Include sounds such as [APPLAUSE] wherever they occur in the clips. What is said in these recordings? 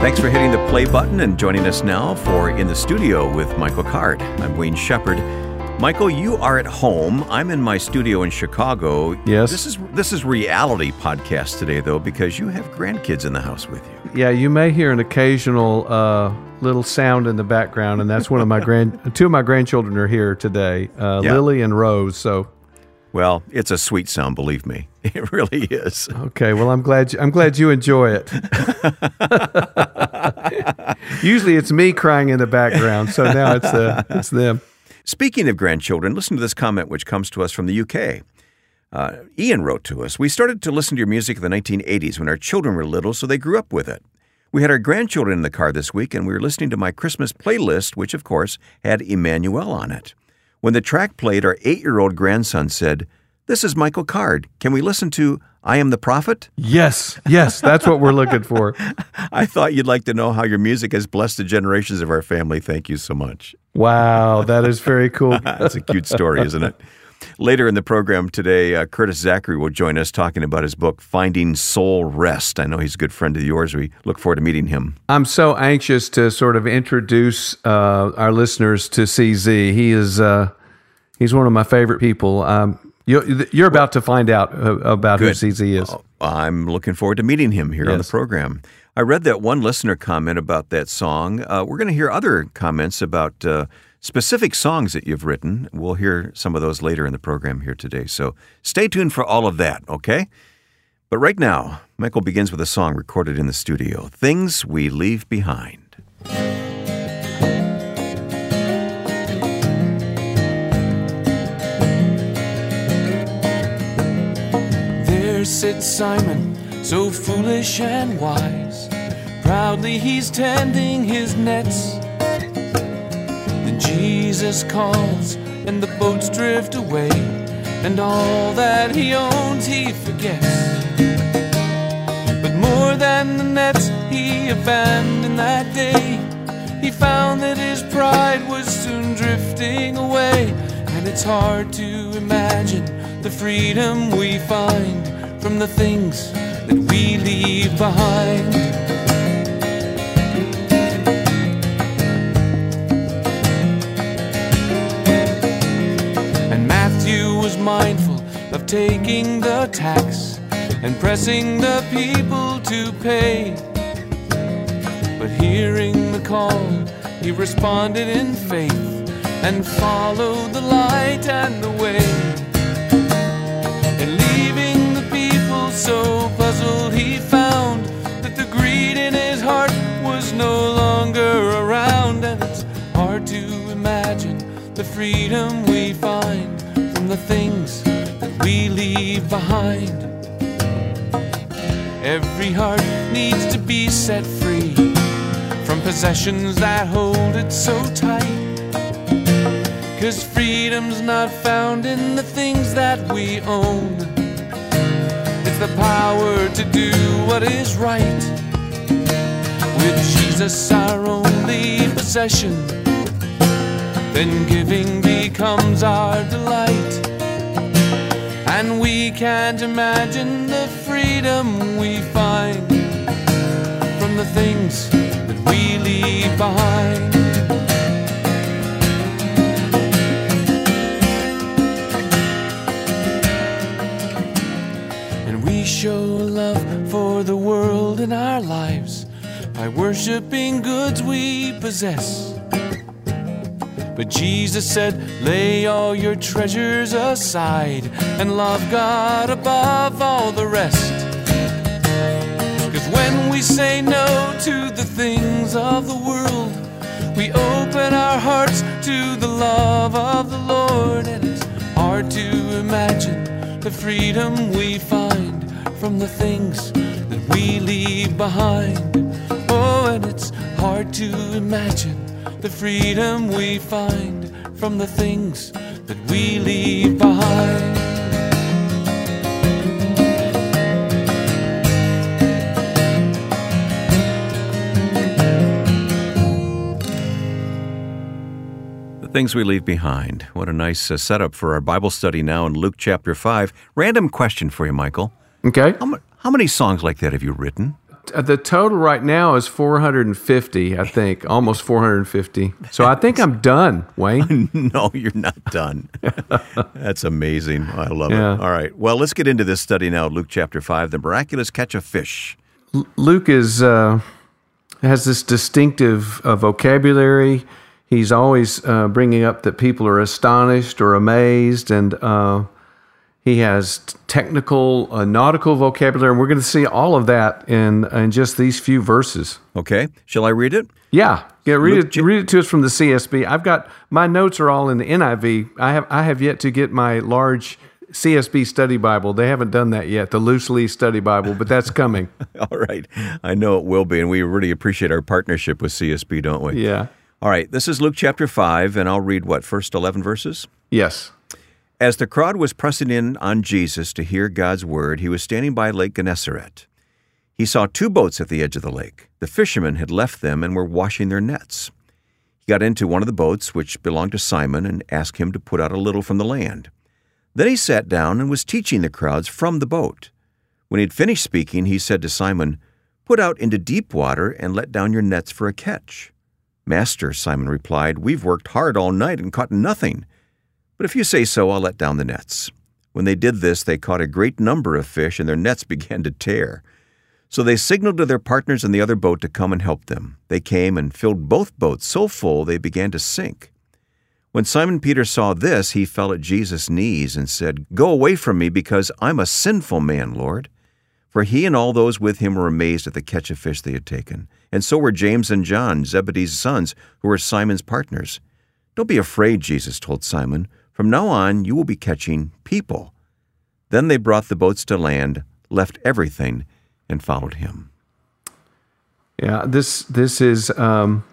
Thanks for hitting the play button and joining us now for In the Studio with Michael Card. I'm Wayne Shepherd. Michael, you are at home. I'm in my studio in Chicago. Yes. This is this is reality podcast today though because you have grandkids in the house with you. Yeah, you may hear an occasional uh, little sound in the background, and that's one of my grand. [LAUGHS] Two of my grandchildren are here today, uh, Yeah. Lily and Rose. So, Well, it's a sweet sound, believe me. [LAUGHS] It really is. okay. Well, I'm glad. You, I'm glad you enjoy it. [LAUGHS] Usually, it's me crying in the background, so now it's uh, it's them. Speaking of grandchildren, listen to this comment which comes to us from the UK. Uh, Ian wrote to us We started to listen to your music in the 1980s when our children were little, so they grew up with it. We had our grandchildren in the car this week, and we were listening to my Christmas playlist, which, of course, had Emmanuel on it. When the track played, our eight year old grandson said, This is Michael Card. Can we listen to I Am the Prophet? Yes, yes, that's what we're looking for. [LAUGHS] I thought you'd like to know how your music has blessed the generations of our family. Thank you so much. Wow, that is very cool. [LAUGHS] That's a cute story, isn't it? Later in the program today, uh, Curtis Zackery will join us talking about his book, Finding Soul Rest. I know he's a good friend of yours. We look forward to meeting him. I'm so anxious to sort of introduce uh, our listeners to CZ. He is uh, he's one of my favorite people. Um, you, you're about to find out uh, about Good. who CZ is. I'm looking forward to meeting him here on the program. I read that one listener comment about that song. Uh, we're going to hear other comments about uh, specific songs that you've written. We'll hear some of those later in the program here today. So stay tuned for all of that, okay? But right now, Michael begins with a song recorded in the studio Things We Leave Behind. There sits Simon, so foolish and wise. Proudly he's tending his nets. Jesus calls, and the boats drift away, and all that he owns he forgets. But more than the nets he abandoned that day, he found that his pride was soon drifting away, and it's hard to imagine the freedom we find from the things that we leave behind. Was mindful of taking the tax and pressing the people to pay. But hearing the call, he responded in faith and followed the light and the way. And leaving the people so puzzled, he found that the greed in his heart was no longer around. And it's hard to imagine the freedom we find the things that we leave behind. Every heart needs to be set free from possessions that hold it so tight. Cause freedom's not found in the things that we own. It's the power to do what is right. With Jesus our only possession, then giving becomes our delight. And we can't imagine the freedom we find from the things that we leave behind. And we show love for the world in our lives by worshiping goods we possess. But Jesus said, Lay all your treasures aside and love God above all the rest. Cause when we say no to the things of the world, we open our hearts to the love of the Lord. And it's hard to imagine the freedom we find from the things that we leave behind. Oh, and it's hard to imagine the freedom we find from the things that we leave behind. The things we leave behind. What a nice uh, setup for our Bible study now in Luke chapter 5. Random question for you, Michael. Okay. How, mu- how many songs like that have you written? Uh, The total right now is 450, I think, almost 450. So I think I'm done, Wayne. [LAUGHS] no, you're not done. [LAUGHS] That's amazing. I love Yeah. it. All right. Well, let's get into this study now, Luke chapter 5, the miraculous catch of fish. Luke is uh, has this distinctive uh, vocabulary. He's always uh, bringing up that people are astonished or amazed, and uh, he has technical uh, nautical vocabulary. And we're going to see all of that in in just these few verses. Okay. Shall I read it? Yeah, yeah. Read Luke it. read it to us from the CSB. I've got my notes are all in the NIV. I have I have yet to get my large CSB study Bible. They haven't done that yet. The loose leaf study Bible, but that's coming. [LAUGHS] All right. I know it will be, and we really appreciate our partnership with CSB, don't we? yeah. All right. This is Luke chapter 5, and I'll read what, first 11 verses? Yes. As the crowd was pressing in on Jesus to hear God's word, he was standing by Lake Gennesaret. He saw two boats at the edge of the lake. The fishermen had left them and were washing their nets. He got into one of the boats, which belonged to Simon, and asked him to put out a little from the land. Then he sat down and was teaching the crowds from the boat. When he had finished speaking, he said to Simon, Put out into deep water and let down your nets for a catch. Master, Simon replied, We've worked hard all night and caught nothing. But if you say so, I'll let down the nets. When they did this, they caught a great number of fish, and their nets [LAUGHS] began to tear. So they signaled to their partners in the other boat to come and help them. They came and filled both boats so full they began to sink. When Simon Peter saw this, he fell at Jesus' knees and said, Go away from me, because I'm a sinful man, Lord. For he and all those with him were amazed at the catch of fish they had taken. And so were James and John, Zebedee's sons, who were Simon's partners. Don't be afraid, Jesus told Simon. From now on, you will be catching people. Then they brought the boats to land, left everything, and followed him. Yeah. This this is um,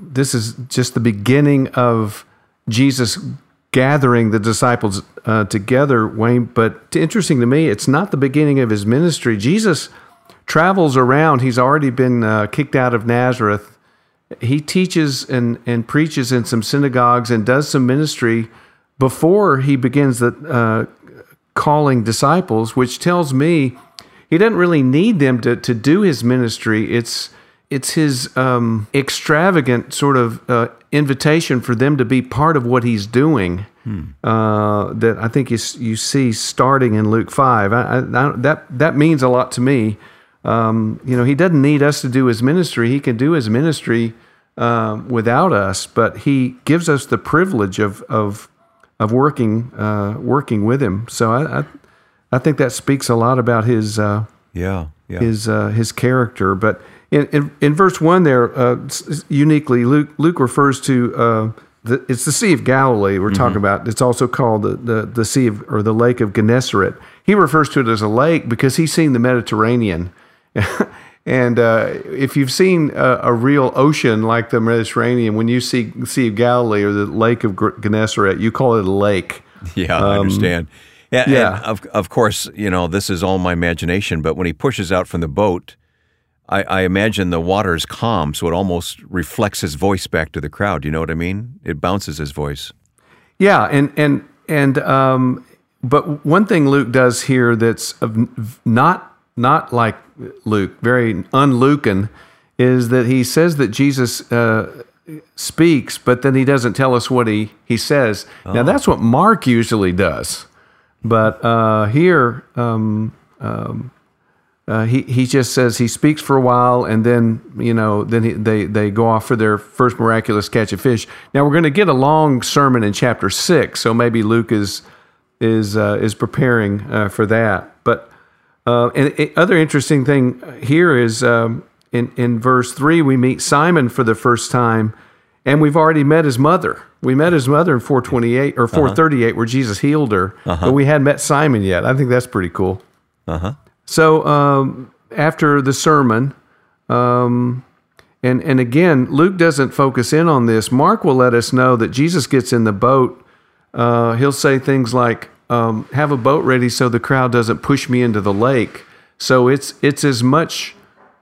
this is just the beginning of Jesus gathering the disciples uh, together, Wayne. But interesting to me, it's not the beginning of his ministry. Jesus travels around. He's already been uh, kicked out of Nazareth. He teaches and, and preaches in some synagogues and does some ministry before he begins the uh, calling disciples, which tells me he doesn't really need them to, to do his ministry. It's it's his um, extravagant sort of uh, invitation for them to be part of what he's doing uh, that I think you, you see starting in Luke five. I, I, I, that that means a lot to me. Um, you know, he doesn't need us to do his ministry. He can do his ministry um, without us, but he gives us the privilege of of of working uh, working with him. So I, I I think that speaks a lot about his. Uh, Yeah, yeah. his uh, his character. But in, in, in verse one there, uh, uniquely, Luke Luke refers to uh, the, it's the Sea of Galilee we're talking about. It's also called the, the the Sea of or the Lake of Gennesaret. He refers to it as a lake because he's seeing the Mediterranean. [LAUGHS] And uh, if you've seen a, a real ocean like the Mediterranean, when you see Sea of Galilee or the Lake of Gennesaret, you call it a lake. [LAUGHS] Yeah, I understand. Yeah, and of of course, you know this is all my imagination. But when he pushes out from the boat, I, I imagine the water is calm, so it almost reflects his voice back to the crowd. You know what I mean? It bounces his voice. Yeah, and and and um, but one thing Luke does here that's not not like Luke, very unlucan, is that he says that Jesus uh, speaks, but then he doesn't tell us what he he says. Now that's what Mark usually does, but uh, here. Um, um, uh, he he just says he speaks for a while and then you know then he, they they go off for their first miraculous catch of fish. Now we're going to get a long sermon in chapter six, so maybe Luke is is uh, is preparing uh, for that. But uh, and the other interesting thing here is um, in in verse three we meet Simon for the first time, and we've already met his mother. We met his mother in four twenty eight or four thirty eight, where Jesus healed her, but we hadn't met Simon yet. I think that's pretty cool. Uh huh. So um, after the sermon, um, And and again, Luke doesn't focus in on this. Mark will let us know that Jesus gets in the boat. Uh, he'll say things like, um, "Have a boat ready so the crowd doesn't push me into the lake." So it's it's as much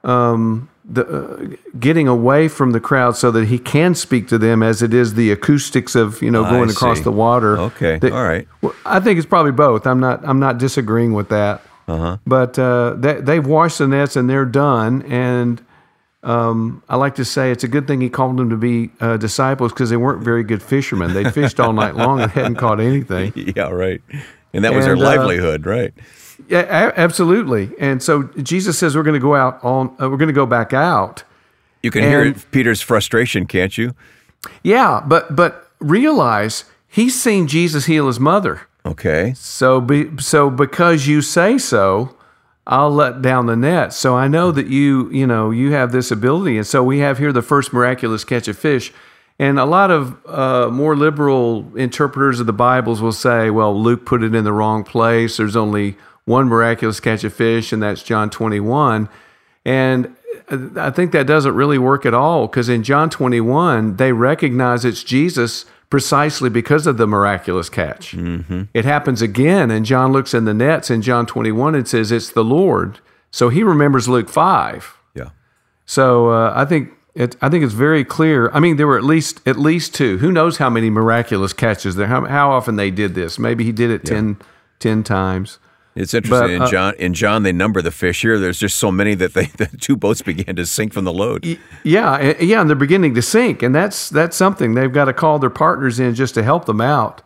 um, the uh, getting away from the crowd so that he can speak to them as it is the acoustics of you know going across the water. Okay, That- all right. well, I think it's probably both. I'm not. I'm not disagreeing with that. Uh-huh. But uh, they, they've washed the nets and they're done. And um, I like to say it's a good thing he called them to be uh, disciples because they weren't very good fishermen. They fished all night long and hadn't caught anything. [LAUGHS] Yeah, right. And that was And, their uh, livelihood, right? Yeah, a- absolutely. And so Jesus says we're going to go out on. Uh, we're going to go back out. You can hear and- it, Peter's frustration, can't you? Yeah, but but realize he's seen Jesus heal his mother. Okay. So be, so because you say so, I'll let down the net. So I know that you you know you have this ability, and so we have here the first miraculous catch of fish. And a lot of uh, more liberal interpreters of the Bibles will say, well, Luke put it in the wrong place. There's only one miraculous catch of fish, and that's John 21. And I think that doesn't really work at all because in John 21, they recognize it's Jesus precisely because of the miraculous catch. It happens again, and John looks in the nets in John 21 and says, It's the Lord. So he remembers Luke 5. Yeah. So uh, I think it, I think it's very clear. I mean, there were at least at least two. Who knows how many miraculous catches there? How, how often they did this? Maybe he did it 10, 10 times. It's interesting. But, in uh, John, in John, they number the fish. Here, there's just so many that they [LAUGHS] the two boats began to sink from the load. Yeah, eh, yeah, and they're beginning to sink, and that's that's something they've got to call their partners in just to help them out.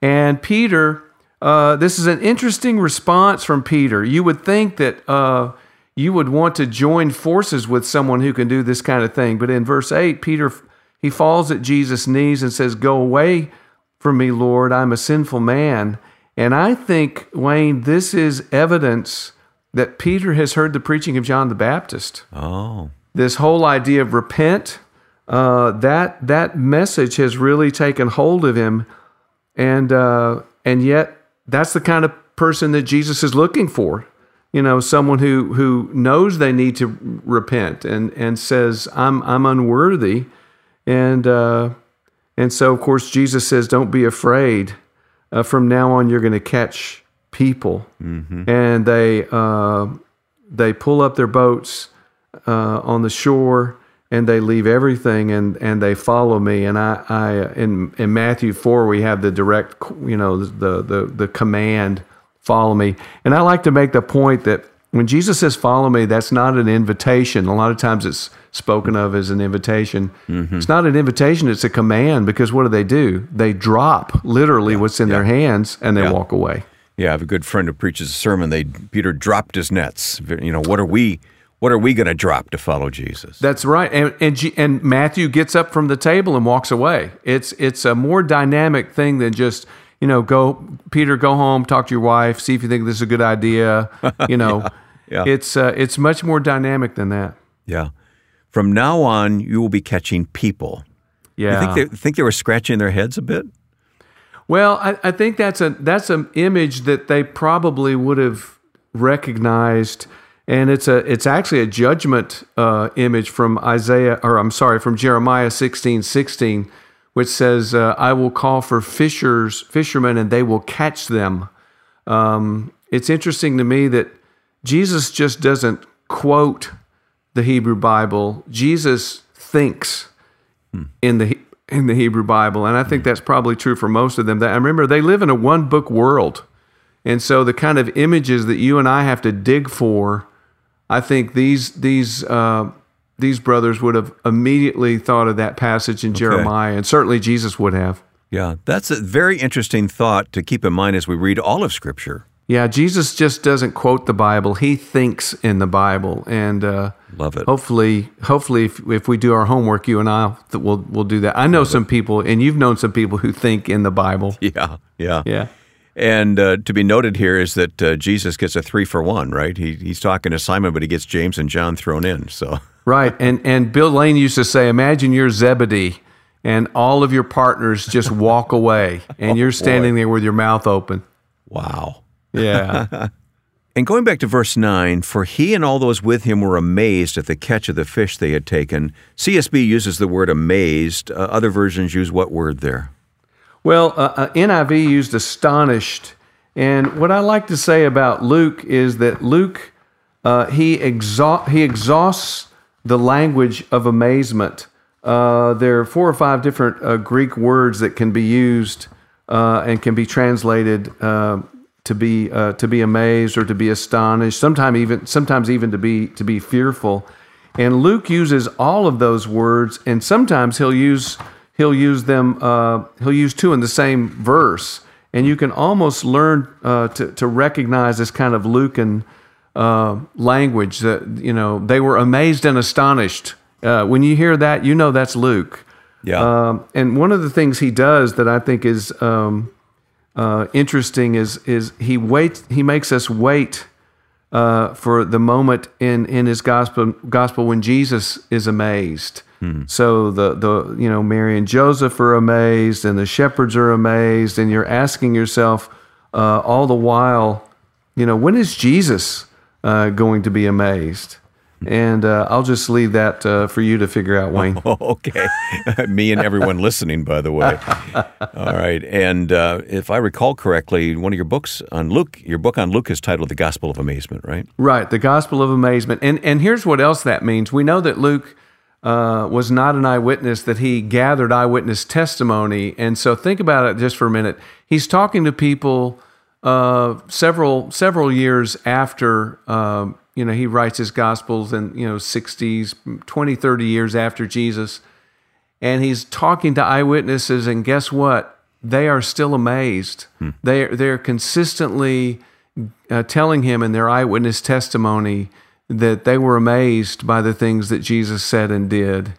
And Peter, uh, this is an interesting response from Peter. You would think that uh, you would want to join forces with someone who can do this kind of thing, but in verse eight, Peter he falls at Jesus' knees and says, "Go away from me, Lord. I'm a sinful man." And I think Wayne, this is evidence that Peter has heard the preaching of John the Baptist. Oh, this whole idea of repent uh, that that message has really taken hold of him. And uh, and yet that's the kind of person that Jesus is looking for. You know someone who who knows they need to repent and and says I'm I'm unworthy. And uh, and so of course Jesus says don't be afraid uh, from now on you're going to catch people. And they uh, they pull up their boats uh, on the shore and they leave everything and, and they follow me. And I, I in in Matthew four we have the direct you know the, the the command follow me. And I like to make the point that when Jesus says follow me that's not an invitation. A lot of times it's spoken of as an invitation it's not an invitation it's a command because what do they do they drop literally what's in their hands and they Yeah. walk away yeah. I have a good friend who preaches a sermon. They Peter dropped his nets. You know, what are we? What are we going to drop to follow Jesus? That's right, and and, and Matthew gets up from the table and walks away. It's it's a more dynamic thing than just you know go Peter go home talk to your wife see if you think this is a good idea. You know, [LAUGHS] yeah. it's uh, it's much more dynamic than that. yeah. From now on, you will be catching people. Yeah. You think they think they were scratching their heads a bit? Well, I, I think that's a that's an image that they probably would have recognized, and it's a it's actually a judgment uh, image from Isaiah, or I'm sorry, from Jeremiah sixteen sixteen, which says, uh, "I will call for fishers, fishermen, and they will catch them." Um, it's interesting to me that Jesus just doesn't quote the Hebrew Bible. Jesus thinks in the in the Hebrew Bible, and I think that's probably true for most of them. That I remember they live in a one book world, and so the kind of images that you and I have to dig for, I think these these uh, these brothers would have immediately thought of that passage in Jeremiah, and certainly Jesus would have. Yeah, that's a very interesting thought to keep in mind as we read all of Scripture. Yeah, Jesus just doesn't quote the Bible; he thinks in the Bible, and uh, Love it. hopefully, hopefully, if, if we do our homework, you and I we'll we'll do that. I know some people, and you've known some people who think in the Bible. [LAUGHS] Yeah, yeah, Yeah. And uh, to be noted here is that uh, Jesus gets a three for one, right? He, he's talking to Simon, but he gets James and John thrown in. So [LAUGHS] Right. And and Bill Lane used to say, imagine you're Zebedee and all of your partners just walk away and [LAUGHS] you're standing there with your mouth open. wow. Yeah. [LAUGHS] And going back to verse 9, for he and all those with him were amazed at the catch of the fish they had taken. CSB uses the word amazed. Uh, other versions use what word there? Well, uh, uh, NIV used astonished. And what I like to say about Luke is that Luke, uh, he, exa- he exhausts the language of amazement. Uh, there are four or five different uh, Greek words that can be used uh, and can be translated to be to be amazed or to be astonished. Sometimes even sometimes even to be to be fearful. And Luke uses all of those words, and sometimes he'll use he'll use them. Uh, he'll use two in the same verse, and you can almost learn uh, to to recognize this kind of Lucan uh, language. That you know they were amazed and astonished. Uh, when you hear that, you know that's Luke. Yeah. Um, and one of the things he does that I think is um, uh, interesting is is he waits. He makes us wait. Uh, for the moment in, in his gospel gospel when Jesus is amazed, Hmm. So the the you know Mary and Joseph are amazed, and the shepherds are amazed, and you're asking yourself uh, all the while, you know, when is Jesus uh, going to be amazed? And uh, I'll just leave that uh, for you to figure out, Wayne. Oh, [LAUGHS] okay. [LAUGHS] Me and everyone listening, by the way. [LAUGHS] All right. And uh, if I recall correctly, one of your books on Luke, your book on Luke is titled The Gospel of Amazement, right? Right. The Gospel of Amazement. And, and here's what else that means. We know that Luke uh, was not an eyewitness, that he gathered eyewitness testimony. And so think about it just for a minute. He's talking to people uh, several several years after um, you know he writes his gospels in, you know 60s 20 30 years after jesus and he's talking to eyewitnesses and guess what they are still amazed hmm. they they're consistently uh, telling him in their eyewitness testimony that they were amazed by the things that Jesus said and did.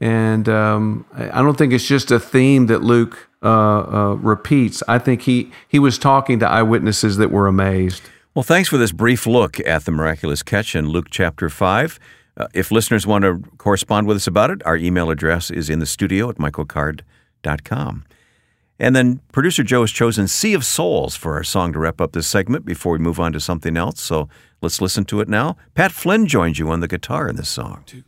And um, I don't think it's just a theme that Luke uh, uh, repeats. I think he, he was talking to eyewitnesses that were amazed. Well, thanks for this brief look at the miraculous catch in Luke chapter 5. Uh, if listeners want to correspond with us about it, our email address is in the studio at michaelcard.com. And then producer Joe has chosen Sea of Souls for our song to wrap up this segment before we move on to something else. So Let's listen to it now. Pat Flynn joins you on the guitar in this song. Two.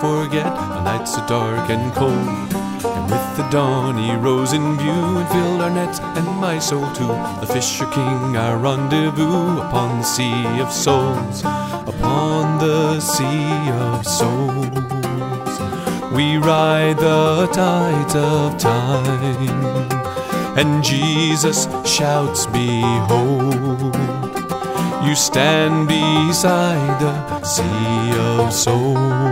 Forget a night so dark and cold. And with the dawn he rose in view and filled our nets and my soul too. The Fisher King, our rendezvous upon the sea of souls, upon the sea of souls. We ride the tides of time, and Jesus shouts, Behold. You stand beside the sea of soul.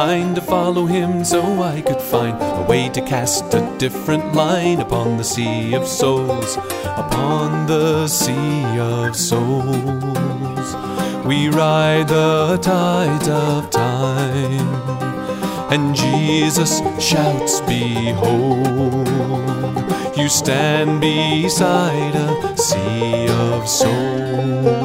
To follow him so I could find a way to cast a different line upon the sea of souls, upon the sea of souls. We ride the tides of time, and Jesus shouts, Behold, you stand beside a sea of souls.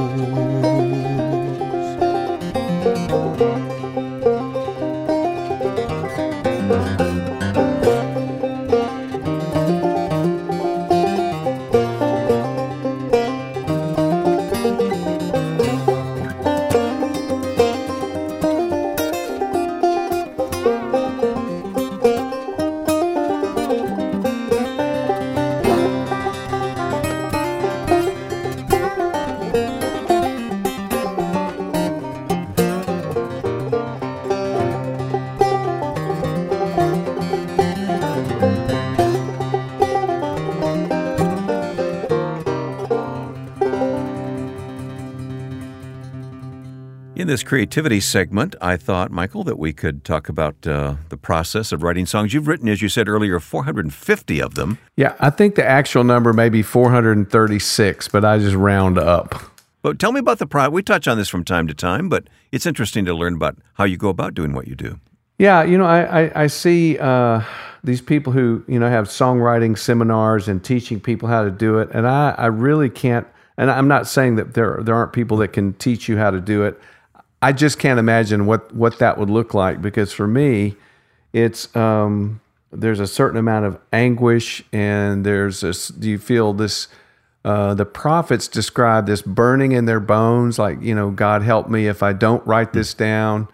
In this creativity segment, I thought, Michael, that we could talk about uh, the process of writing songs. You've written, as you said earlier, 450 of them. Yeah, I think the actual number may be 436, but I just round up. But tell me about the process. We touch on this from time to time, but it's interesting to learn about how you go about doing what you do. Yeah, you know, I, I, I see uh, these people who, you know, have songwriting seminars and teaching people how to do it. And I, I really can't, and I'm not saying that there, there aren't people that can teach you how to do it. I just can't imagine what what that would look like because for me, it's um, there's a certain amount of anguish and there's this. Do you feel this? Uh, the prophets describe this burning in their bones, like you know, God help me if I don't write this down.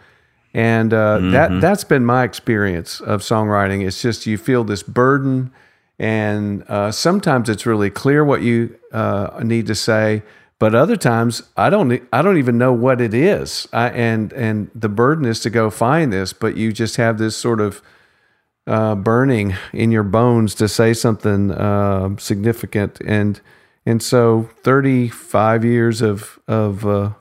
And uh, mm-hmm. that that's been my experience of songwriting. It's just you feel this burden, and uh, sometimes it's really clear what you uh, need to say but other times I don't I don't even know what it is. I, and and the burden is to go find this, but you just have this sort of uh, burning in your bones to say something uh, significant. And and so 35 years of of uh,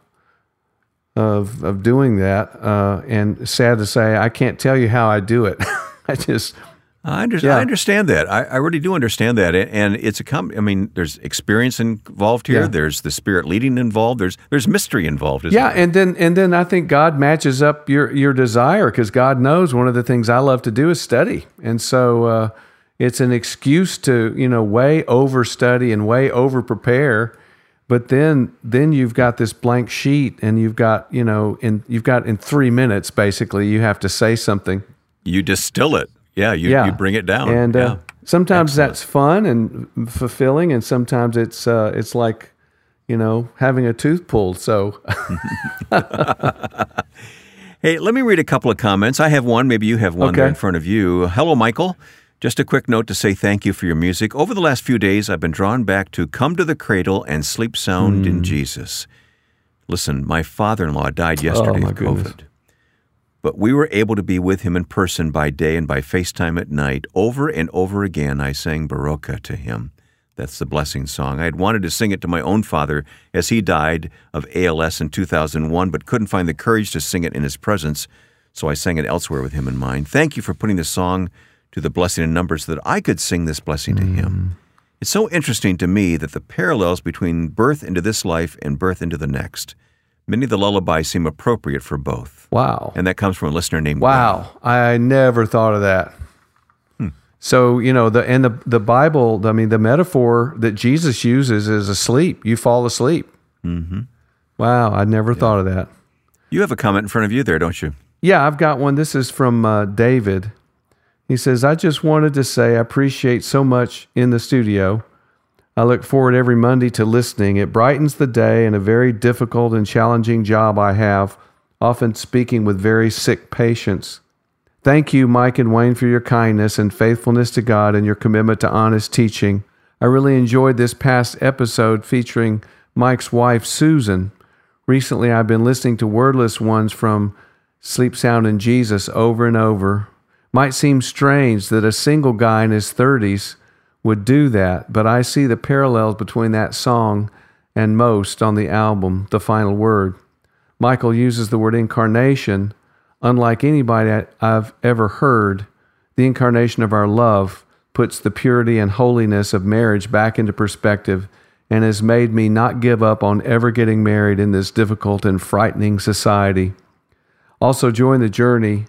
of of doing that. Uh, and sad to say, I can't tell you how I do it. [LAUGHS] I just I, under, yeah. I understand that. I, I, really do understand that, and it's a com- I mean, there's experience involved here. Yeah. There's the spirit leading involved. There's there's mystery involved. yeah, well. and then and then I think God matches up your your desire because God knows one of the things I love to do is study, and so uh, it's an excuse to you know way over study and way over prepare. But then then you've got this blank sheet, and you've got you know in you've got in three minutes basically you have to say something. You distill it. Yeah, you, yeah. you bring it down. And uh, sometimes Excellent. that's fun and fulfilling, and sometimes it's uh, it's like you know having a tooth pulled. So. [LAUGHS] hey, let me read a couple of comments. I have one. Maybe you have one okay. there in front of you. Hello, Michael. Just a quick note to say thank you for your music. Over the last few days, I've been drawn back to Come to the Cradle and Sleep Sound mm. in Jesus. Listen, my father in law died yesterday oh, of COVID. Goodness. But we were able to be with him in person by day and by FaceTime at night. Over and over again, I sang Baroka to him. That's the blessing song. I had wanted to sing it to my own father as he died of ALS in 2001, but couldn't find the courage to sing it in his presence, so I sang it elsewhere with him in mind. Thank you for putting the song to the blessing in numbers so that I could sing this blessing to him. Mm. It's so interesting to me that the parallels between birth into this life and birth into the next Many of the lullabies seem appropriate for both. Wow. And that comes from a listener named Wow. I never thought of that. Hmm. So, you know, the and the the Bible, I mean, the metaphor that Jesus uses is asleep. You fall asleep. Mm-hmm. Wow, I never yeah. thought of that. You have a comment in front of you there, don't you? Yeah, I've got one. This is from uh, David. He says, I just wanted to say I appreciate so much in the studio I look forward every Monday to listening. It brightens the day in a very difficult and challenging job I have, often speaking with very sick patients. Thank you, Mike and Wayne, for your kindness and faithfulness to God and your commitment to honest teaching. I really enjoyed this past episode featuring Mike's wife, Susan. Recently, I've been listening to Wordless Ones from Sleep Sound in Jesus over and over. Might seem strange that a single guy in his 30s would do that, but I see the parallels between that song and most on the album, The Final Word. Michael uses the word incarnation, unlike anybody I've ever heard. The incarnation of our love puts the purity and holiness of marriage back into perspective and has made me not give up on ever getting married in this difficult and frightening society. Also, Joy in the Journey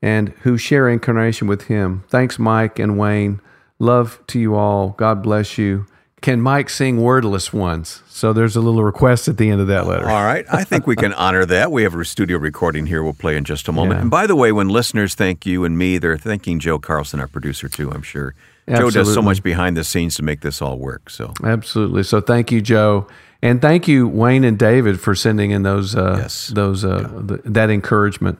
and who share incarnation with him. Thanks, Mike and Wayne. Love to you all. God bless you. Can Mike sing wordless ones? So there's a little request at the end of that letter. All right. I think we can honor that. We have a studio recording here we'll play in just a moment. Yeah. And by the way, when listeners thank you and me, they're thanking Joe Carlson, our producer, too, I'm sure. Absolutely. Joe does so much behind the scenes to make this all work. So Absolutely. So thank you, Joe. And thank you, Wayne and David, for sending in those uh, yes. those uh, yeah. th- that encouragement.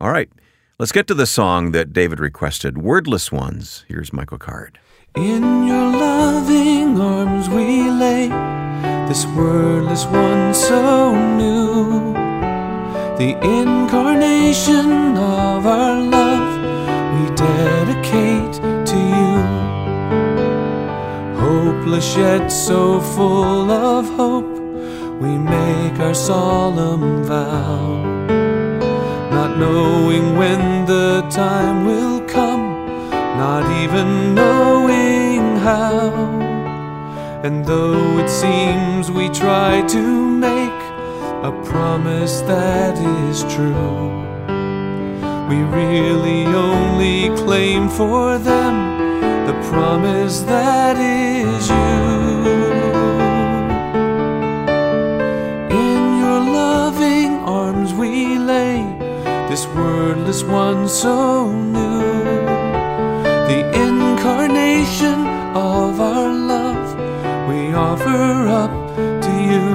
All right. Let's get to the song that David requested, Wordless Ones. Here's Michael Card. In your loving arms we lay this wordless one so new, the incarnation of our love we dedicate to you. Hopeless yet so full of hope, we make our solemn vow, knowing when the time will come, not even knowing how. And though it seems we try to make a promise that is true, we really only claim for them the promise that is you. This wordless one so new, the incarnation of our love we offer up to you.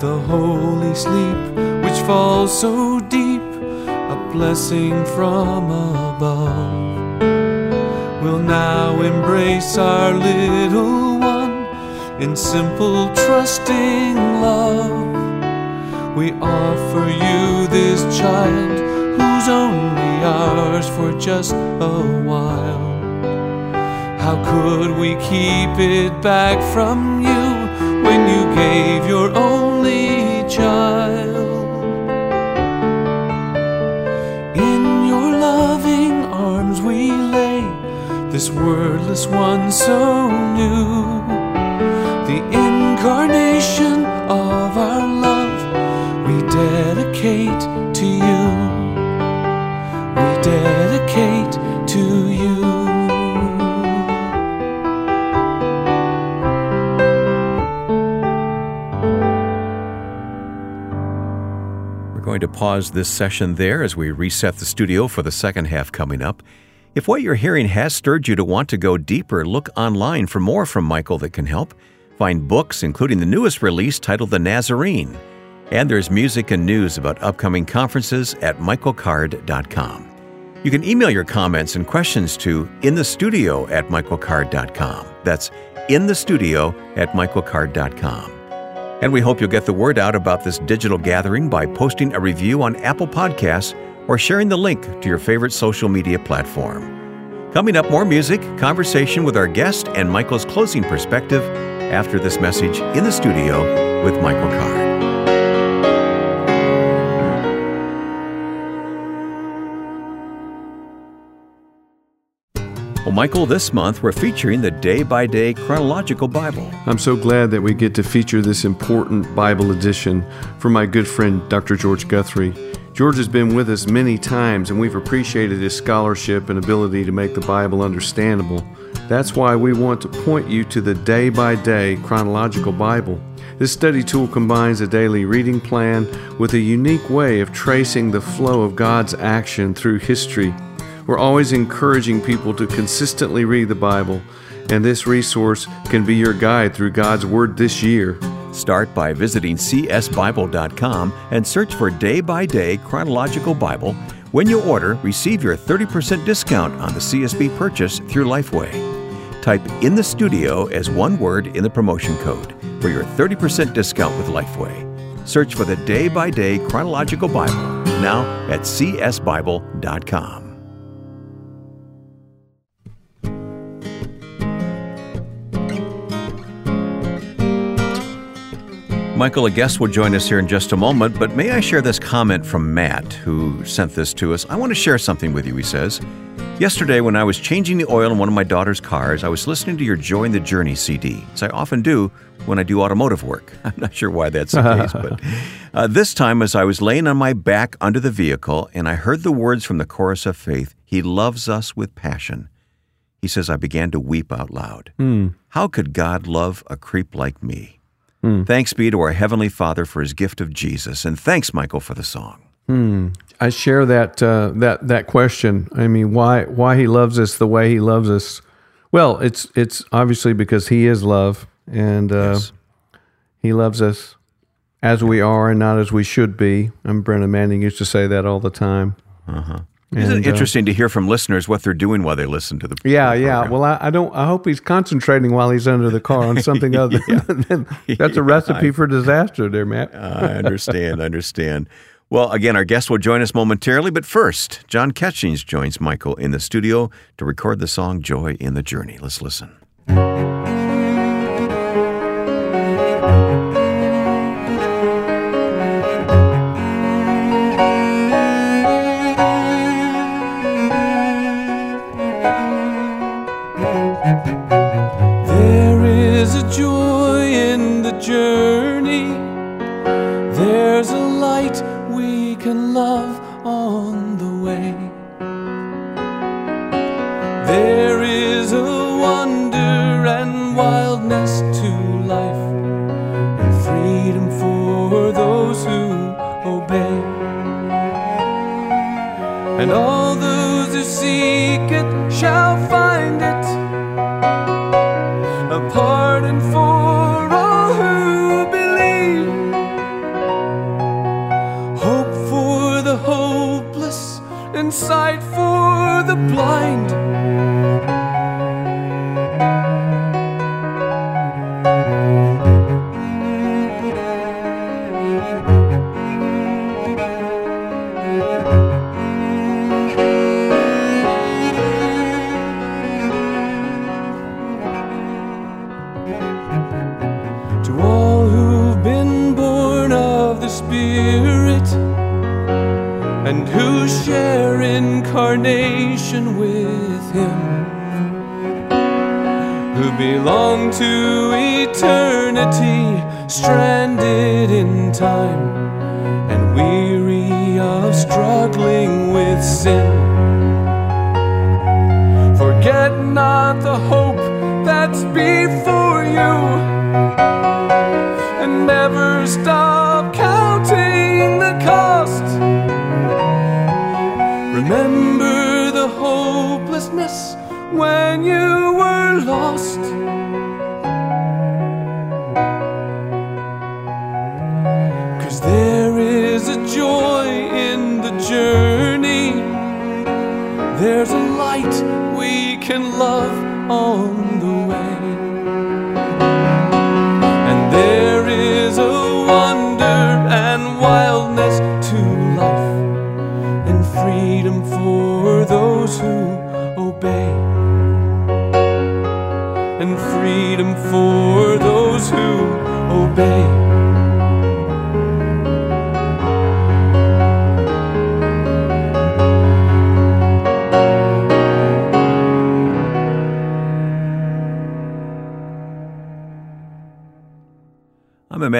The holy sleep which falls so deep, a blessing from above will now embrace our little one in simple trusting love. We offer you this child who's only ours for just a while. How could we keep it back from you when you gave your only child? In your loving arms we lay this wordless one so new, the incarnation pause this session there as we reset the studio for the second half coming up. If what you're hearing has stirred you to want to go deeper, look online for more from Michael that can help. Find books, including the newest release titled The Nazarene. And there's music and news about upcoming conferences at michaelcard.com. You can email your comments and questions to inthestudio at michaelcard.com. That's inthestudio at michaelcard.com. And we hope you'll get the word out about this digital gathering by posting a review on Apple Podcasts or sharing the link to your favorite social media platform. Coming up, more music, conversation with our guest, and Michael's closing perspective after this message in the studio with Michael Card. Well, Michael, this month we're featuring the day by day chronological Bible. I'm so glad that we get to feature this important Bible edition from my good friend Dr. George Guthrie. George has been with us many times, and we've appreciated his scholarship and ability to make the Bible understandable. That's why we want to point you to the day by day chronological Bible. This study tool combines a daily reading plan with a unique way of tracing the flow of God's action through history. We're always encouraging people to consistently read the Bible, and this resource can be your guide through God's Word this year. Start by visiting csbible.com and search for Day by Day Chronological Bible. When you order, receive your 30% discount on the CSB purchase through Lifeway. Type in the studio as one word in the promotion code for your 30% discount with Lifeway. Search for the Day by Day Chronological Bible now at csbible.com. Michael, a guest will join us here in just a moment, but may I share this comment from Matt, who sent this to us? I want to share something with you, he says. Yesterday, when I was changing the oil in one of my daughter's cars, I was listening to your Joy in the Journey CD, as I often do when I do automotive work. [LAUGHS] I'm not sure why that's the case, but [LAUGHS] uh, this time, as I was laying on my back under the vehicle and I heard the words from the chorus of faith, He loves us with passion. He says, I began to weep out loud. How could God love a creep like me? Thanks be to our Heavenly Father for His gift of Jesus, and thanks, Michael, for the song. I share that uh, that that question. I mean, why why he loves us the way he loves us? Well, it's it's obviously because he is love, and uh, Yes. he loves us as we are and not as we should be. And Brennan Manning used to say that all the time. Isn't And, it uh, interesting to hear from listeners what they're doing while they listen to the Yeah, the yeah. Well, I, I don't. I hope he's concentrating while he's under the car on [LAUGHS] something other [LAUGHS] than [LAUGHS] that's a recipe for disaster, there, Matt. I understand, I understand. Well, again, our guest will join us momentarily, but first, John Catchings joins Michael in the studio to record the song Joy in the Journey. Let's listen.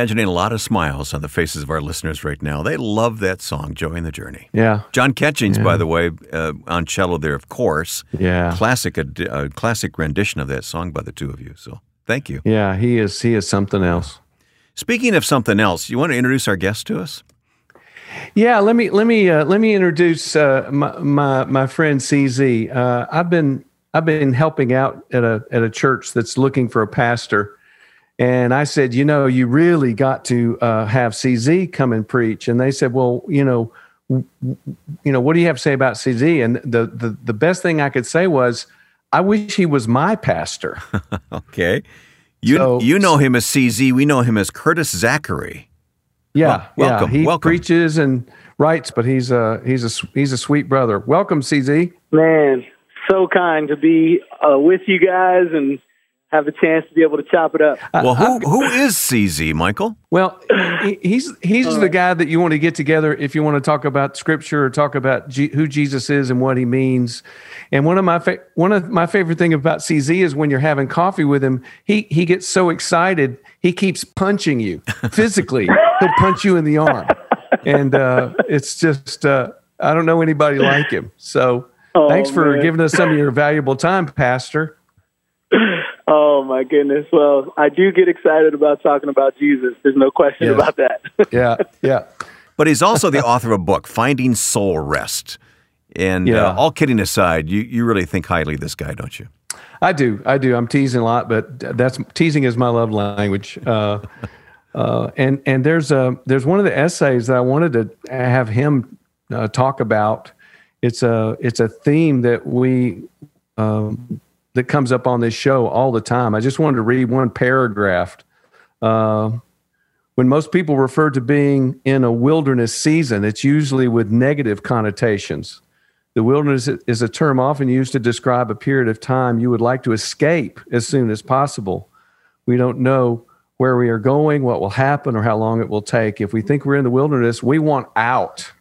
Imagining a lot of smiles on the faces of our listeners right now. They love that song, Joy in the Journey. Yeah. John Catchings, by the way, uh, on cello there, of course. Yeah. Classic, uh, classic rendition of that song by the two of you. So thank you. Yeah, he is he is something else. Speaking of something else, you want to introduce our guest to us? Yeah, let me let me uh, let me introduce uh, my, my my friend CZ. Uh, I've been I've been helping out at a at a church that's looking for a pastor, and I said, you know, you really got to uh, have CZ come and preach. And they said, well, you know, w- w- you know, what do you have to say about CZ? And the the the best thing I could say was, I wish he was my pastor. [LAUGHS] Okay. You, So- you know him as CZ. We know him as Curtis Zackery. Yeah, Well, welcome, yeah. He welcome. preaches and writes, but he's a he's a he's a sweet brother. Welcome, CZ. Man, so kind to be uh, with you guys and have a chance to be able to chop it up. Well, who, who is CZ, Michael? Well, he- he's he's the guy that you want to get together if you want to talk about scripture or talk about G- who Jesus is and what he means. And one of my fa- one of my favorite thing about CZ is when you're having coffee with him, he he gets so excited he keeps punching you [LAUGHS] physically. He'll punch you in the arm, and uh, it's just uh, I don't know anybody like him. So Oh, thanks for man. giving us some of your valuable time, Pastor. [LAUGHS] Oh my goodness. Well, I do get excited about talking about Jesus. There's no question Yes. about that. [LAUGHS] Yeah, yeah. But he's also the author of a book, Finding Soul Rest. And Yeah. uh, all kidding aside, you, you really think highly of this guy, don't you? I do. I do. I'm teasing a lot, but that's teasing is my love language. Uh, [LAUGHS] uh, and and there's a there's one of the essays that I wanted to have him uh, talk about. It's a it's a theme that we um, that comes up on this show all the time. I just wanted to read one paragraph. Uh, when most people refer to being in a wilderness season, it's usually with negative connotations. The wilderness is a term often used to describe a period of time you would like to escape as soon as possible. We don't know where we are going, what will happen, or how long it will take. If we think we're in the wilderness, we want out.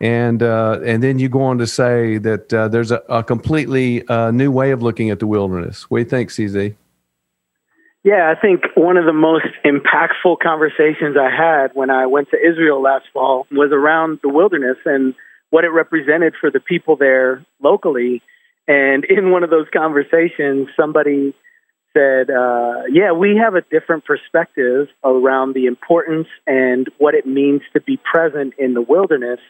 And uh, and then you go on to say that uh, there's a, a completely uh, new way of looking at the wilderness. What do you think, CZ? Yeah, I think one of the most impactful conversations I had when I went to Israel last fall was around the wilderness and what it represented for the people there locally. And [LAUGHS] in one of those conversations, somebody said, uh, Yeah, we have a different perspective around the importance and what it means to be present in the wilderness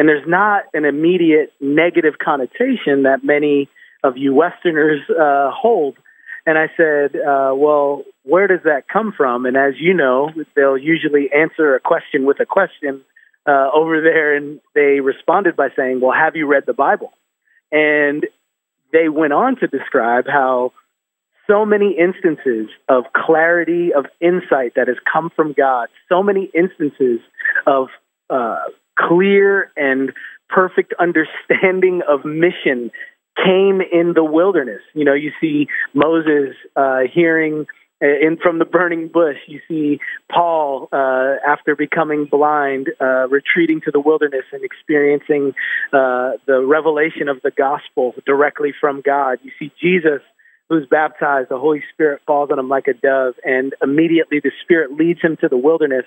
And there's not an immediate negative connotation that many of you Westerners uh, hold. And I said, uh, well, where does that come from? And as you know, they'll usually answer a question with a question uh, over there. And they responded by saying, well, have you read the Bible? And they went on to describe how so many instances of clarity, of insight that has come from God, so many instances of uh, clear and perfect understanding of mission came in the wilderness. You know, you see Moses uh, hearing uh, in from the burning bush. You see Paul, uh, after becoming blind, uh, retreating to the wilderness and experiencing uh, the revelation of the gospel directly from God. You see Jesus, who's baptized, the Holy Spirit falls on him like a dove, and immediately the Spirit leads him to the wilderness.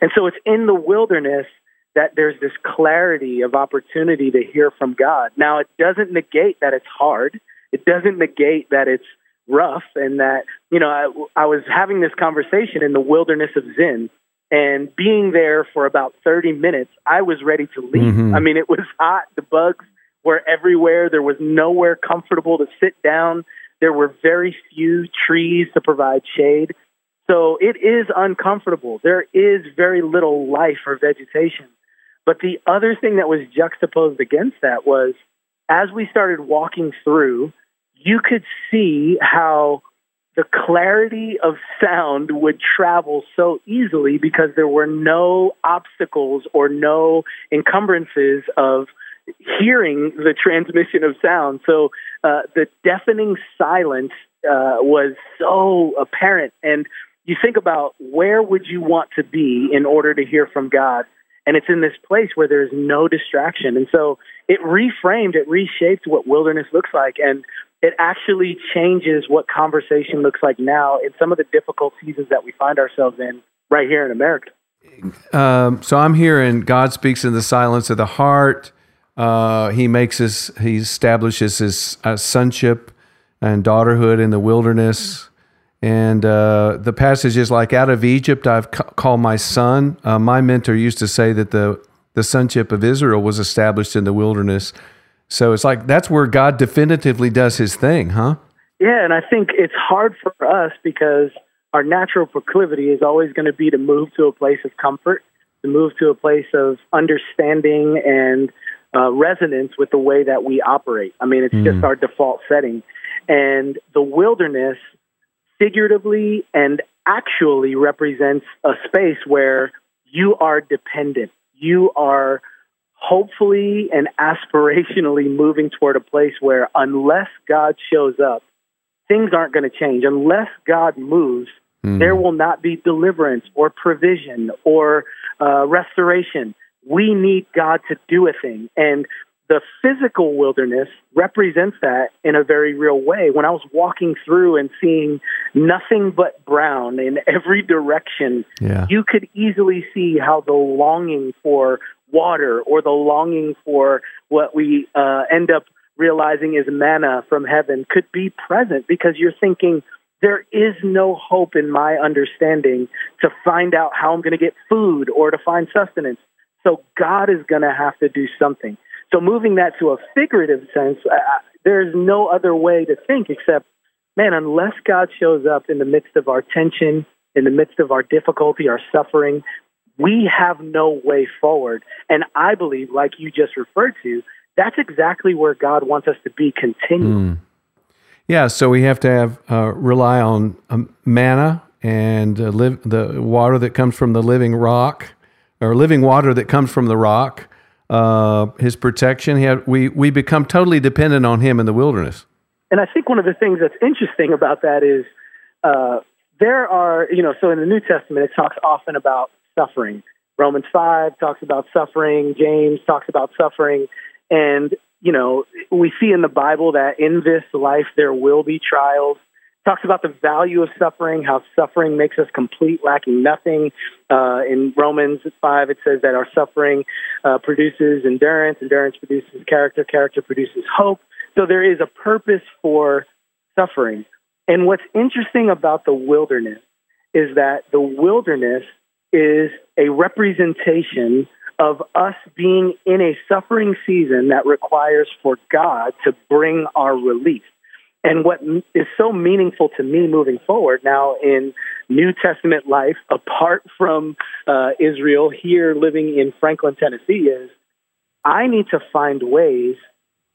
And so it's in the wilderness that there's this clarity of opportunity to hear from God. Now, it doesn't negate that it's hard. It doesn't negate that it's rough and that, you know, I, I was having this conversation in the wilderness of Zin and being there for about 30 minutes, I was ready to leave. Mm-hmm. I mean, it was hot. The bugs were everywhere. There was nowhere comfortable to sit down. There were very few trees to provide shade. So it is uncomfortable. There is very little life or vegetation. But the other thing that was juxtaposed against that was as we started walking through, you could see how the clarity of sound would travel so easily because there were no obstacles or no encumbrances of hearing the transmission of sound. So uh, the deafening silence uh, was so apparent. And you think about where would you want to be in order to hear from God? And it's in this place where there's no distraction. And so it reframed, it reshaped what wilderness looks like, and it actually changes what conversation looks like now in some of the difficult seasons that we find ourselves in right here in America. Um, so I'm hearing God speaks in the silence of the heart. Uh, he makes us, he establishes his uh, sonship and daughterhood in the wilderness. And uh, the passage is like, out of Egypt I've ca- called my son. Uh, my mentor used to say that the, the sonship of Israel was established in the wilderness. So it's like that's where God definitively does his thing, huh? Yeah, and I think it's hard for us because our natural proclivity is always going to be to move to a place of comfort, to move to a place of understanding and uh, resonance with the way that we operate. I mean, it's mm. just our default setting. And the wilderness figuratively and actually represents a space where you are dependent. You are hopefully and aspirationally moving toward a place where, unless God shows up, things aren't going to change. Unless God moves, mm. there will not be deliverance or provision or uh, restoration. We need God to do a thing. And the physical wilderness represents that in a very real way. When I was walking through and seeing nothing but brown in [LAUGHS] every direction, yeah. you could easily see how the longing for water or the longing for what we uh, end up realizing is manna from heaven could be present because you're thinking, there is no hope in my understanding to find out how I'm going to get food or to find sustenance. So God is going to have to do something. So moving that to a figurative sense, uh, there's no other way to think except, man, unless God shows up in the midst of our tension, in the midst of our difficulty, our suffering, we have no way forward. And I believe, like you just referred to, that's exactly where God wants us to be continually. Mm. Yeah, so we have to have uh, rely on um, manna and uh, live, the water that comes from the living rock, or living water that comes from the rock, uh, his protection. He had, we, we become totally dependent on him in the wilderness. And I think one of the things that's interesting about that is uh, there are, you know, so in the New Testament, it talks often about suffering. Romans 5 talks about suffering, James talks about suffering. And, you know, we see in the Bible that in this life there will be trials talks about the value of suffering, how suffering makes us complete, lacking nothing. Uh, in Romans 5, it says that our suffering uh, produces endurance, endurance produces character, character produces hope. So there is a purpose for suffering. And what's interesting about the wilderness is that the wilderness is a representation of us being in a suffering season that requires for God to bring our relief. And what is so meaningful to me moving forward now in New Testament life, apart from uh, Israel, here living in Franklin, Tennessee, is I need to find ways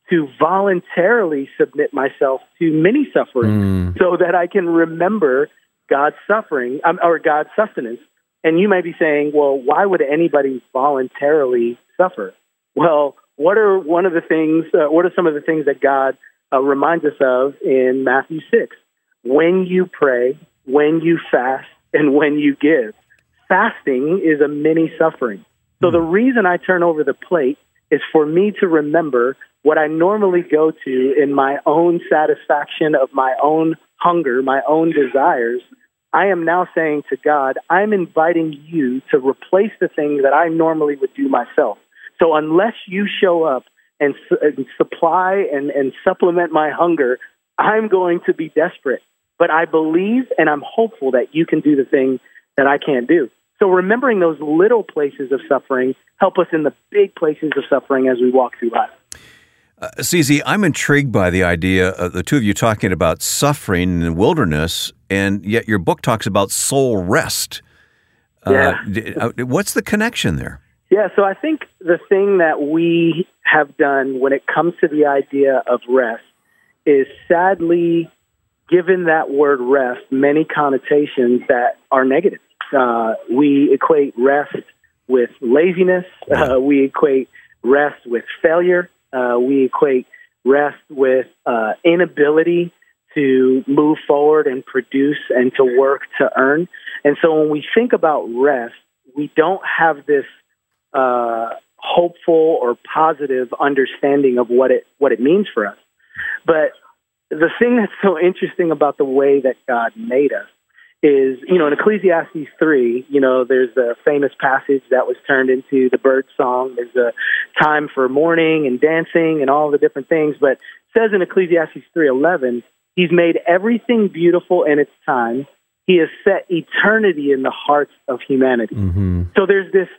to voluntarily submit myself to many suffering mm. so that I can remember God's suffering um, or God's sustenance. And you might be saying, well, why would anybody voluntarily suffer? Well, what are one of the things, uh, what are some of the things that God uh, reminds us of in Matthew 6? When you pray, when you fast, and when you give. Fasting is a mini suffering. So the reason I turn over the plate is for me to remember what I normally go to in my own satisfaction of my own hunger, my own desires. I am now saying to God, I'm inviting you to replace the thing that I normally would do myself. So unless you show up and, and supply and, and supplement my hunger, I'm going to be desperate. But I believe and I'm hopeful that you can do the thing that I can't do. So remembering those little places of suffering help us in the big places of suffering as we walk through life. Uh, CZ, I'm intrigued by the idea of the two of you talking about suffering in the wilderness, and yet your book talks about soul rest. Uh, yeah. Uh, what's the connection there? Yeah, so I think the thing that we have done when it comes to the idea of rest is sadly given that word rest many connotations that are negative. Uh, we equate rest with laziness. Uh, we equate rest with failure. Uh, we equate rest with uh, inability to move forward and produce and to work to earn. And so when we think about rest, we don't have this uh, hopeful or positive understanding of what it what it means for us. But the thing that's so interesting about the way that God made us is, you know, in Ecclesiastes 3, you know, there's a famous passage that was turned into the Byrds song. There's a time for mourning and dancing and all the different things. But it says in Ecclesiastes 3.11, he's made everything beautiful in its time. He has set eternity in the hearts of humanity. Mm-hmm. So there's this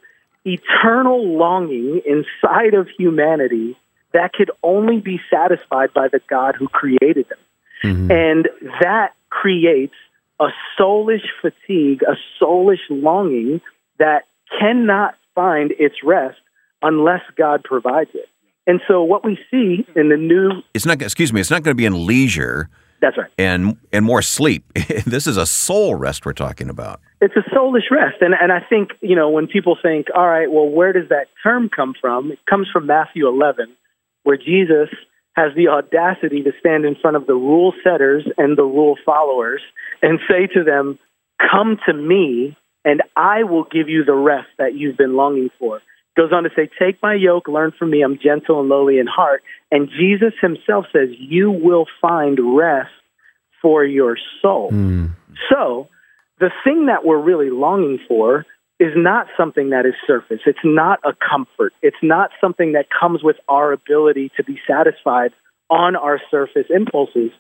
eternal longing inside of humanity that could only be satisfied by the God who created them. Mm-hmm. And that creates a soulish fatigue, a soulish longing that cannot find its rest unless God provides it. And so what we see in the new It's not excuse me, it's not going to be in leisure. That's right. And and more sleep. [LAUGHS] this is a soul rest we're talking about. It's a soulish rest. And and I think, you know, when people think, all right, well, where does that term come from? It comes from Matthew 11, where Jesus has the audacity to stand in front of the rule setters and the rule followers and say to them, Come to me, and I will give you the rest that you've been longing for. Goes on to say, Take my yoke, learn from me, I'm gentle and lowly in heart. And Jesus himself says, You will find rest for your soul. Mm. So, the thing that we're really longing for is not something that is surface. It's not a comfort. It's not something that comes with our ability to be satisfied on our surface impulses.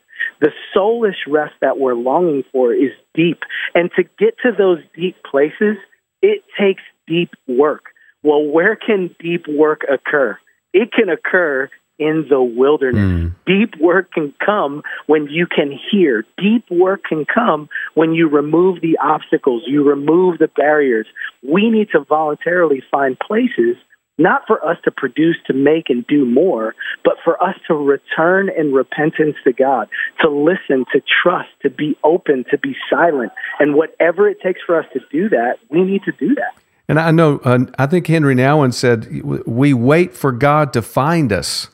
The soulish rest that we're longing for is deep. And to get to those deep places, it takes deep work. Well, where can deep work occur? It can occur in the wilderness. Mm. Deep work can come when you can hear. Deep work can come when you remove the obstacles, you remove the barriers. We need to voluntarily find places not for us to produce, to make, and do more, but for us to return in repentance to God, to listen, to trust, to be open, to be silent. And whatever it takes for us to do that, we need to do that. And I know, uh, I think Henri Nouwen said, we wait for God to find us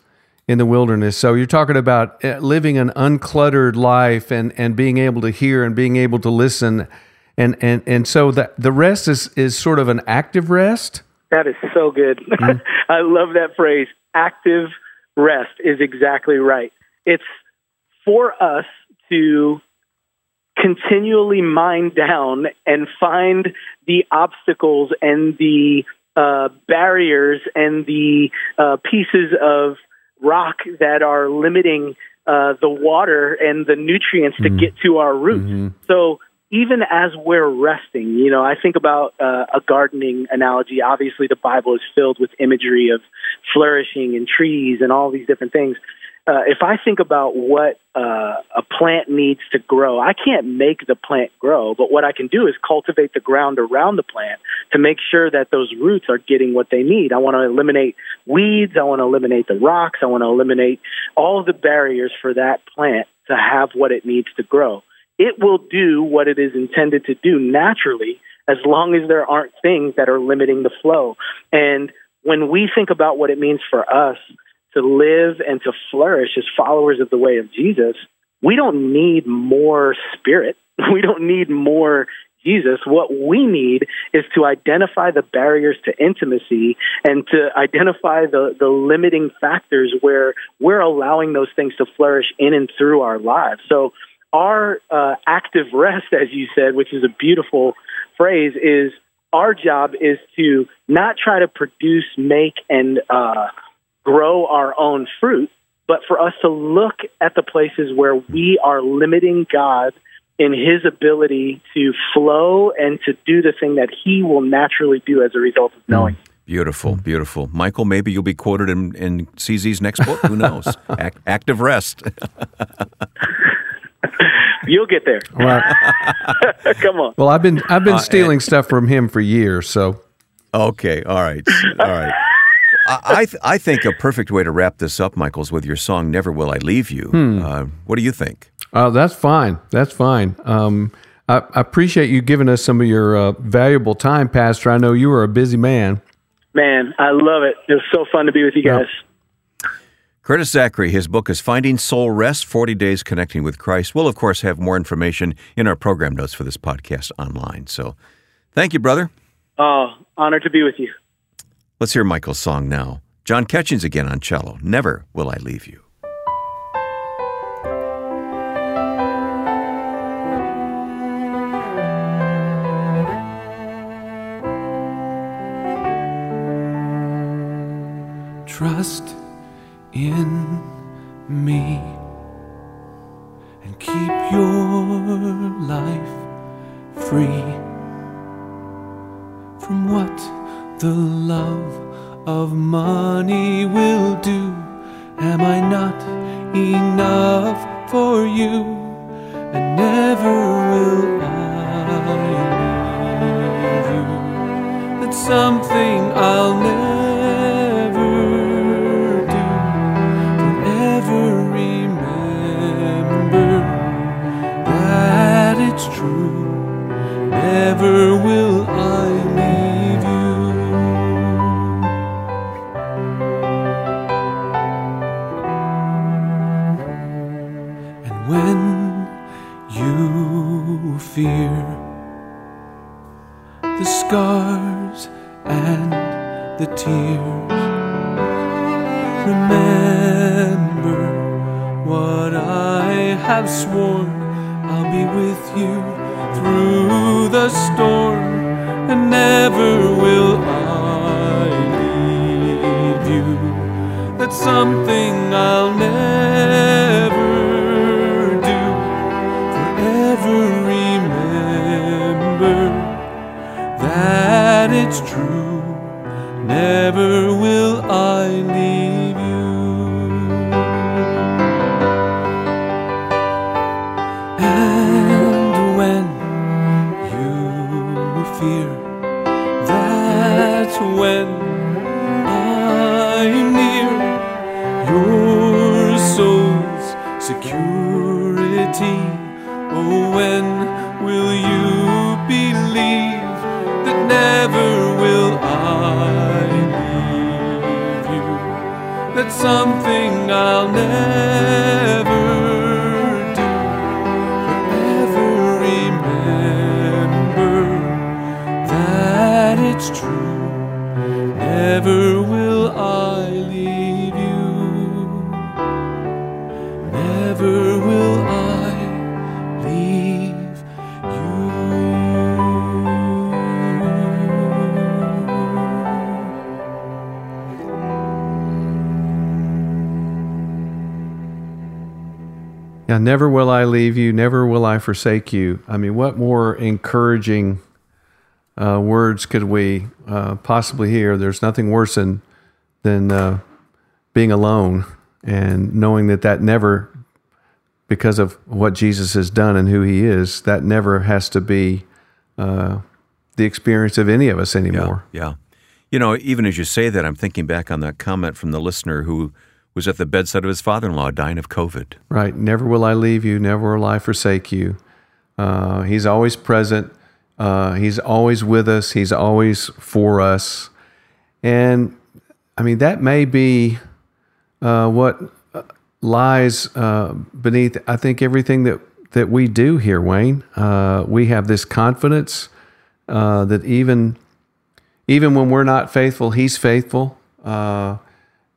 in the wilderness. So you're talking about uh, living an uncluttered life and, and being able to hear and being able to listen. And, and, and so the, the rest is, is sort of an active rest. That is so good. Mm-hmm. [LAUGHS] I love that phrase. Active rest is exactly right. It's for us to continually mine down and find the obstacles and the uh, barriers and the uh, pieces of rock that are limiting uh, the water and the nutrients to mm-hmm. get to our roots. Mm-hmm. So even as we're resting, you know, I think about uh, a gardening analogy. Obviously, the Bible is filled with imagery of flourishing and trees and all these different things. Uh, if I think about what uh, a plant needs to grow, I can't make the plant grow, but what I can do is cultivate the ground around the plant to make sure that those roots are getting what they need. I want to eliminate weeds. I want to eliminate the rocks. I want to eliminate all of the barriers for that plant to have what it needs to grow it will do what it is intended to do naturally as long as there aren't things that are limiting the flow. And when we think about what it means for us to live and to flourish as followers of the way of Jesus, we don't need more spirit. [LAUGHS] We don't need more Jesus. What we need is to identify the barriers to intimacy and to identify the, the limiting factors where we're allowing those things to flourish in and through our lives. So our uh, active rest, as you said, which is a beautiful phrase, is our job is to not try to produce, make, and uh, grow our own fruit, but for us to look at the places where we are limiting God in His ability to flow and to do the thing that He will naturally do as a result of knowing. Beautiful, beautiful. Michael, maybe you'll be quoted in, in CZ's next book. Who knows? [LAUGHS] Act, active rest. [LAUGHS] You'll get there. Well, [LAUGHS] Come on. Well, I've been I've been uh, stealing and, stuff from him for years. So. Okay. All right. All right. I th- I think a perfect way to wrap this up, Michael's with your song "Never Will I Leave You." Hmm. Uh, what do you think? Oh, that's fine. That's fine. Um, I, I, appreciate you giving us some of your uh, valuable time, Pastor. I know you were a busy man. Man, I love it. It was so fun to be with you guys. Curtis Zackery, his book is Finding Soul Rest 40 Days Connecting with Christ. We'll, of course, have more information in our program notes for this podcast online. So thank you, brother. Oh, honored to be with you. Let's hear Michael's song now. John Catchings again on cello. Never will I leave you. Trust in me and keep your life free from what the love of money will do. Am I not enough for you? And never will I leave you. That's something I'll never. Do. Don't ever remember that it's true. Never will Yeah, never will I leave you, never will I forsake you. I mean, what more encouraging uh, words could we uh, possibly hear? There's nothing worse than than uh, being alone and knowing that that never, because of what Jesus has done and who He is, that never has to be uh, the experience of any of us anymore. Yeah, yeah. You know, even as you say that, I'm thinking back on that comment from the listener who was at the bedside of his father-in-law dying of COVID. Right. Never will I leave you. Never will I forsake you. Uh, he's always present. Uh, he's always with us. He's always for us. And I mean, that may be uh, what uh, lies uh, beneath, I think, everything that, that we do here, Wayne. Uh, we have this confidence that even, even when we're not faithful, He's faithful.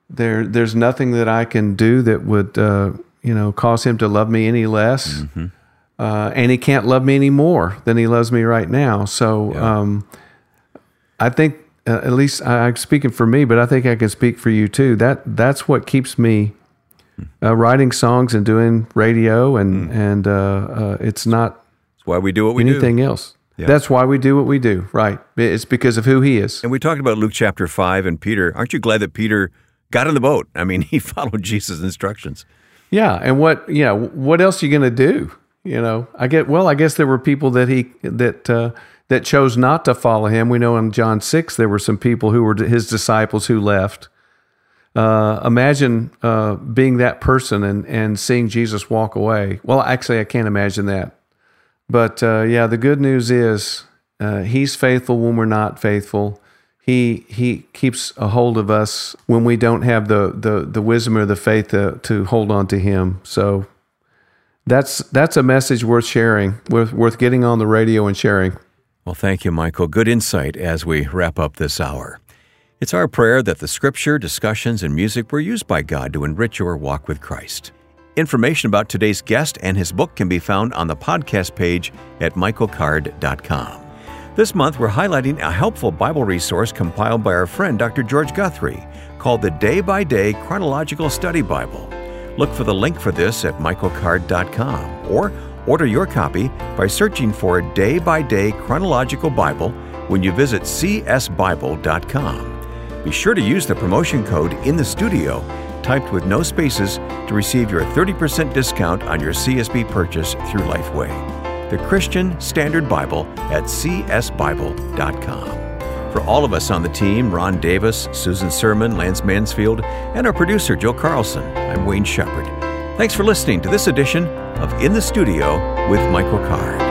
There, there's nothing that I can do that would, you know, cause Him to love me any less. Mm-hmm uh, and he can't love me any more than he loves me right now. So yeah. um, I think, uh, at least I, am speaking for me, but I think I can speak for you too. That that's what keeps me uh, writing songs and doing radio, and mm. and uh, uh, it's not. That's why we do what we anything do. else. Yeah. That's why we do what we do. Right? It's because of who he is. And we talked about Luke chapter five and Peter. Aren't you glad that Peter got in the boat? I mean, [LAUGHS] he followed Jesus' instructions. Yeah, and what yeah, what else are you going to do? You know, I get well. I guess there were people that he that uh, that chose not to follow him. We know in John six there were some people who were his disciples who left. Uh, imagine uh, being that person and and seeing Jesus walk away. Well, actually, I can't imagine that. But uh, yeah, the good news is uh, He's faithful when we're not faithful. He He keeps a hold of us when we don't have the the the wisdom or the faith to to hold on to Him. So that's that's a message worth sharing, worth worth getting on the radio and sharing. Well, thank you, Michael. Good insight as we wrap up this hour. It's our prayer that the scripture, discussions, and music were used by God to enrich your walk with Christ. Information about today's guest and his book can be found on the podcast page at michaelcard.com. This month, we're highlighting a helpful Bible resource compiled by our friend Dr. George Guthrie called the Day by Day Chronological Study Bible. Look for the link for this at michaelcard.com or order your copy by searching for Day by Day Chronological Bible when you visit csbible.com. Be sure to use the promotion code in the studio, typed with no spaces, to receive your 30% discount on your CSB purchase through Lifeway. The Christian Standard Bible at csbible.com. For all of us on the team, Ron Davis, Susan Sermon, Lance Mansfield, and our producer, Joe Carlson, I'm Wayne Shepherd. Thanks for listening to this edition of In the Studio with Michael Card.